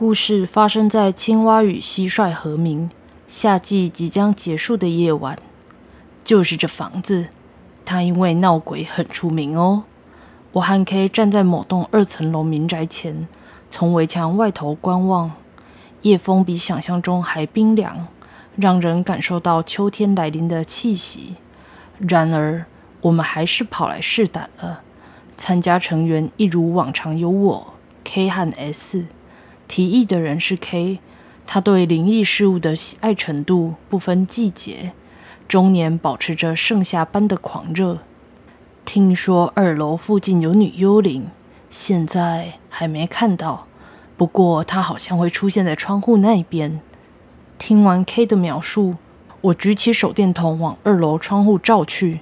故事发生在青蛙与蟋蟀和鸣、夏季即将结束的夜晚。就是这房子，它因为闹鬼很出名哦。我和 K 站在某栋二层楼民宅前，从围墙外头观望。夜风比想象中还冰凉，让人感受到秋天来临的气息。然而，我们还是跑来试胆了。参加成员一如往常有我、K 和 S。提议的人是 K，他对灵异事物的喜爱程度不分季节，终年保持着盛夏般的狂热。听说二楼附近有女幽灵，现在还没看到，不过她好像会出现在窗户那边。听完 K 的描述，我举起手电筒往二楼窗户照去，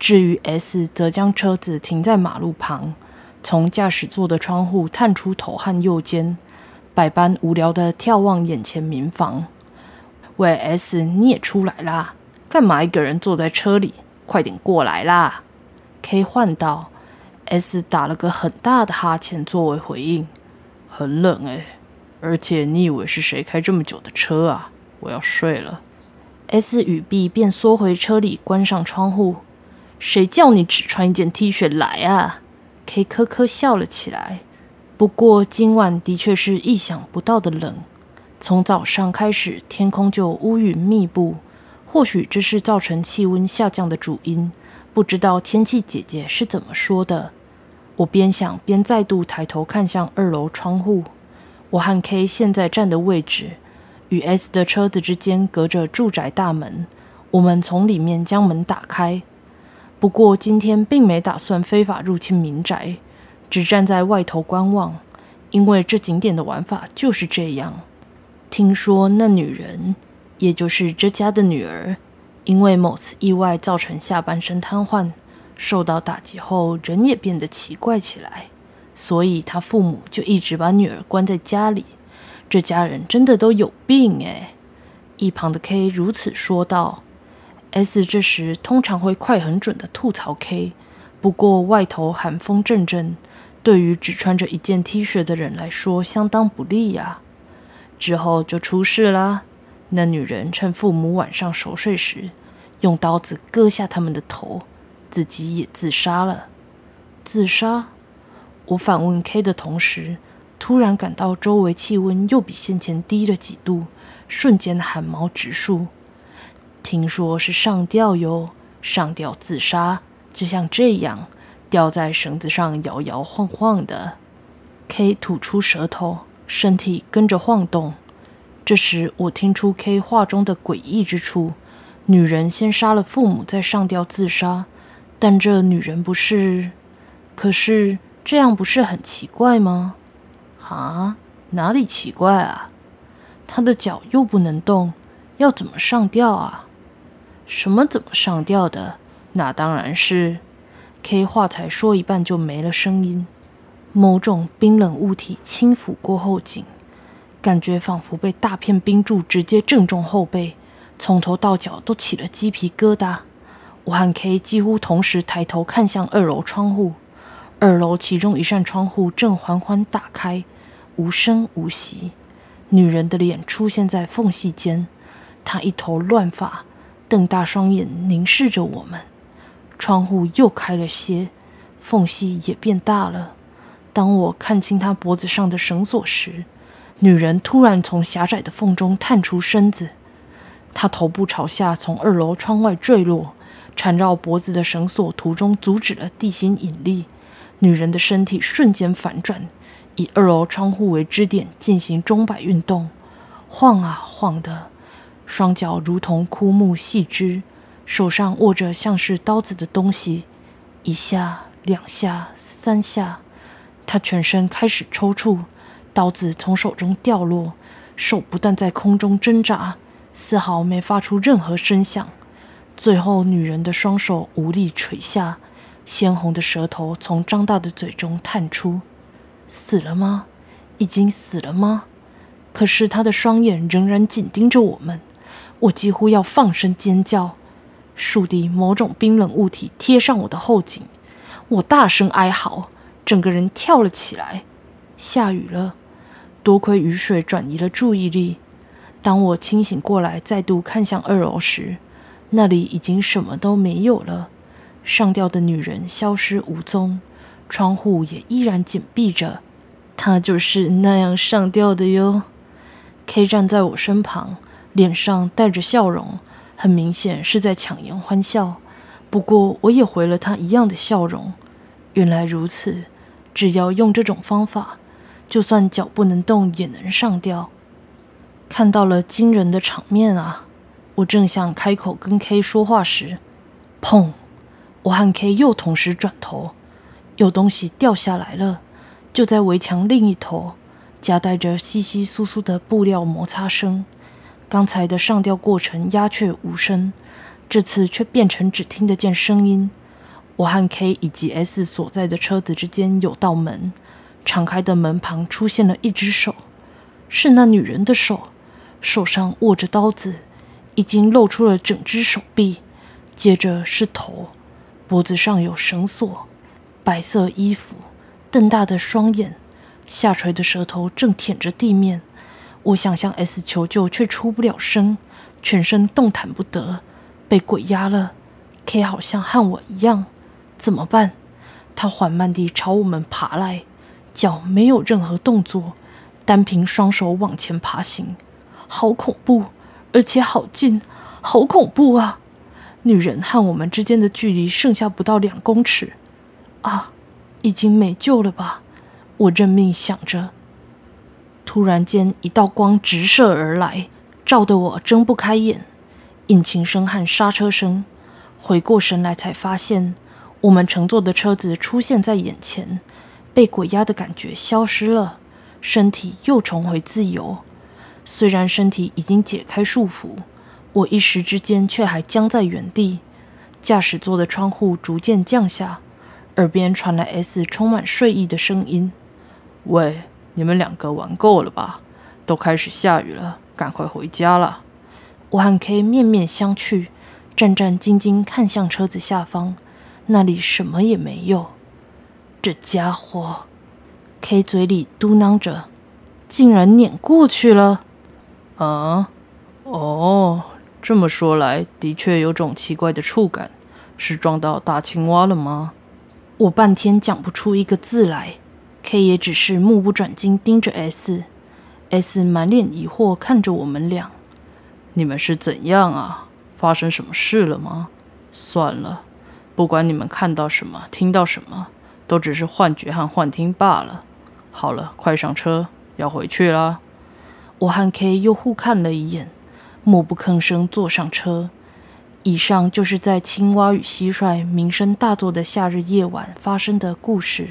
至于 S 则将车子停在马路旁，从驾驶座的窗户探出头和右肩。百般无聊的眺望眼前民房。喂，S，你也出来啦？干嘛一个人坐在车里？快点过来啦！K 唤道。S 打了个很大的哈欠作为回应。很冷哎，而且你以为是谁开这么久的车啊？我要睡了。S 与 B，便缩回车里，关上窗户。谁叫你只穿一件 T 恤来啊？K 呵呵笑了起来。不过今晚的确是意想不到的冷。从早上开始，天空就乌云密布，或许这是造成气温下降的主因。不知道天气姐姐是怎么说的。我边想边再度抬头看向二楼窗户。我和 K 现在站的位置，与 S 的车子之间隔着住宅大门。我们从里面将门打开。不过今天并没打算非法入侵民宅。只站在外头观望，因为这景点的玩法就是这样。听说那女人，也就是这家的女儿，因为某次意外造成下半身瘫痪，受到打击后人也变得奇怪起来，所以她父母就一直把女儿关在家里。这家人真的都有病哎！一旁的 K 如此说道。S 这时通常会快很准的吐槽 K，不过外头寒风阵阵。对于只穿着一件 T 恤的人来说，相当不利呀。之后就出事啦。那女人趁父母晚上熟睡时，用刀子割下他们的头，自己也自杀了。自杀？我反问 K 的同时，突然感到周围气温又比先前低了几度，瞬间汗毛直竖。听说是上吊哟，上吊自杀，就像这样。吊在绳子上摇摇晃晃的，K 吐出舌头，身体跟着晃动。这时，我听出 K 话中的诡异之处：女人先杀了父母，再上吊自杀。但这女人不是……可是这样不是很奇怪吗？啊，哪里奇怪啊？她的脚又不能动，要怎么上吊啊？什么怎么上吊的？那当然是…… K 话才说一半就没了声音，某种冰冷物体轻抚过后颈，感觉仿佛被大片冰柱直接正中后背，从头到脚都起了鸡皮疙瘩。我和 K 几乎同时抬头看向二楼窗户，二楼其中一扇窗户正缓缓打开，无声无息，女人的脸出现在缝隙间，她一头乱发，瞪大双眼凝视着我们。窗户又开了些，缝隙也变大了。当我看清她脖子上的绳索时，女人突然从狭窄的缝中探出身子，她头部朝下从二楼窗外坠落，缠绕脖子的绳索途中阻止了地心引力。女人的身体瞬间反转，以二楼窗户为支点进行钟摆运动，晃啊晃的，双脚如同枯木细枝。手上握着像是刀子的东西，一下、两下、三下，他全身开始抽搐，刀子从手中掉落，手不断在空中挣扎，丝毫没发出任何声响。最后，女人的双手无力垂下，鲜红的舌头从张大的嘴中探出。死了吗？已经死了吗？可是她的双眼仍然紧盯着我们，我几乎要放声尖叫。树地某种冰冷物体贴上我的后颈，我大声哀嚎，整个人跳了起来。下雨了，多亏雨水转移了注意力。当我清醒过来，再度看向二楼时，那里已经什么都没有了。上吊的女人消失无踪，窗户也依然紧闭着。她就是那样上吊的哟。K 站在我身旁，脸上带着笑容，很明显是在强颜欢笑。不过，我也回了他一样的笑容。原来如此，只要用这种方法，就算脚不能动也能上吊。看到了惊人的场面啊！我正想开口跟 K 说话时，砰！我和 K 又同时转头，有东西掉下来了，就在围墙另一头，夹带着稀稀疏疏的布料摩擦声。刚才的上吊过程鸦雀无声，这次却变成只听得见声音。我和 K 以及 S 所在的车子之间有道门，敞开的门旁出现了一只手，是那女人的手，手上握着刀子，已经露出了整只手臂，接着是头。脖子上有绳索，白色衣服，瞪大的双眼，下垂的舌头正舔着地面。我想向 S 求救，却出不了声，全身动弹不得，被鬼压了。K 好像和我一样，怎么办？他缓慢地朝我们爬来，脚没有任何动作，单凭双手往前爬行，好恐怖，而且好近，好恐怖啊！女人和我们之间的距离剩下不到两公尺，啊，已经没救了吧？我认命想着。突然间，一道光直射而来，照得我睁不开眼。引擎声和刹车声，回过神来才发现，我们乘坐的车子出现在眼前，被鬼压的感觉消失了，身体又重回自由。虽然身体已经解开束缚。我一时之间却还僵在原地，驾驶座的窗户逐渐降下，耳边传来 S 充满睡意的声音：“喂，你们两个玩够了吧？都开始下雨了，赶快回家了。”我和 K 面面相觑，战战兢兢看向车子下方，那里什么也没有。这家伙，K 嘴里嘟囔着：“竟然碾过去了！”啊，哦。这么说来，的确有种奇怪的触感，是撞到大青蛙了吗？我半天讲不出一个字来，K 也只是目不转睛盯着 S，S 满脸疑惑看着我们俩。你们是怎样啊？发生什么事了吗？算了，不管你们看到什么、听到什么，都只是幻觉和幻听罢了。好了，快上车，要回去啦。我和 K 又互看了一眼。默不吭声坐上车。以上就是在青蛙与蟋蟀鸣声大作的夏日夜晚发生的故事。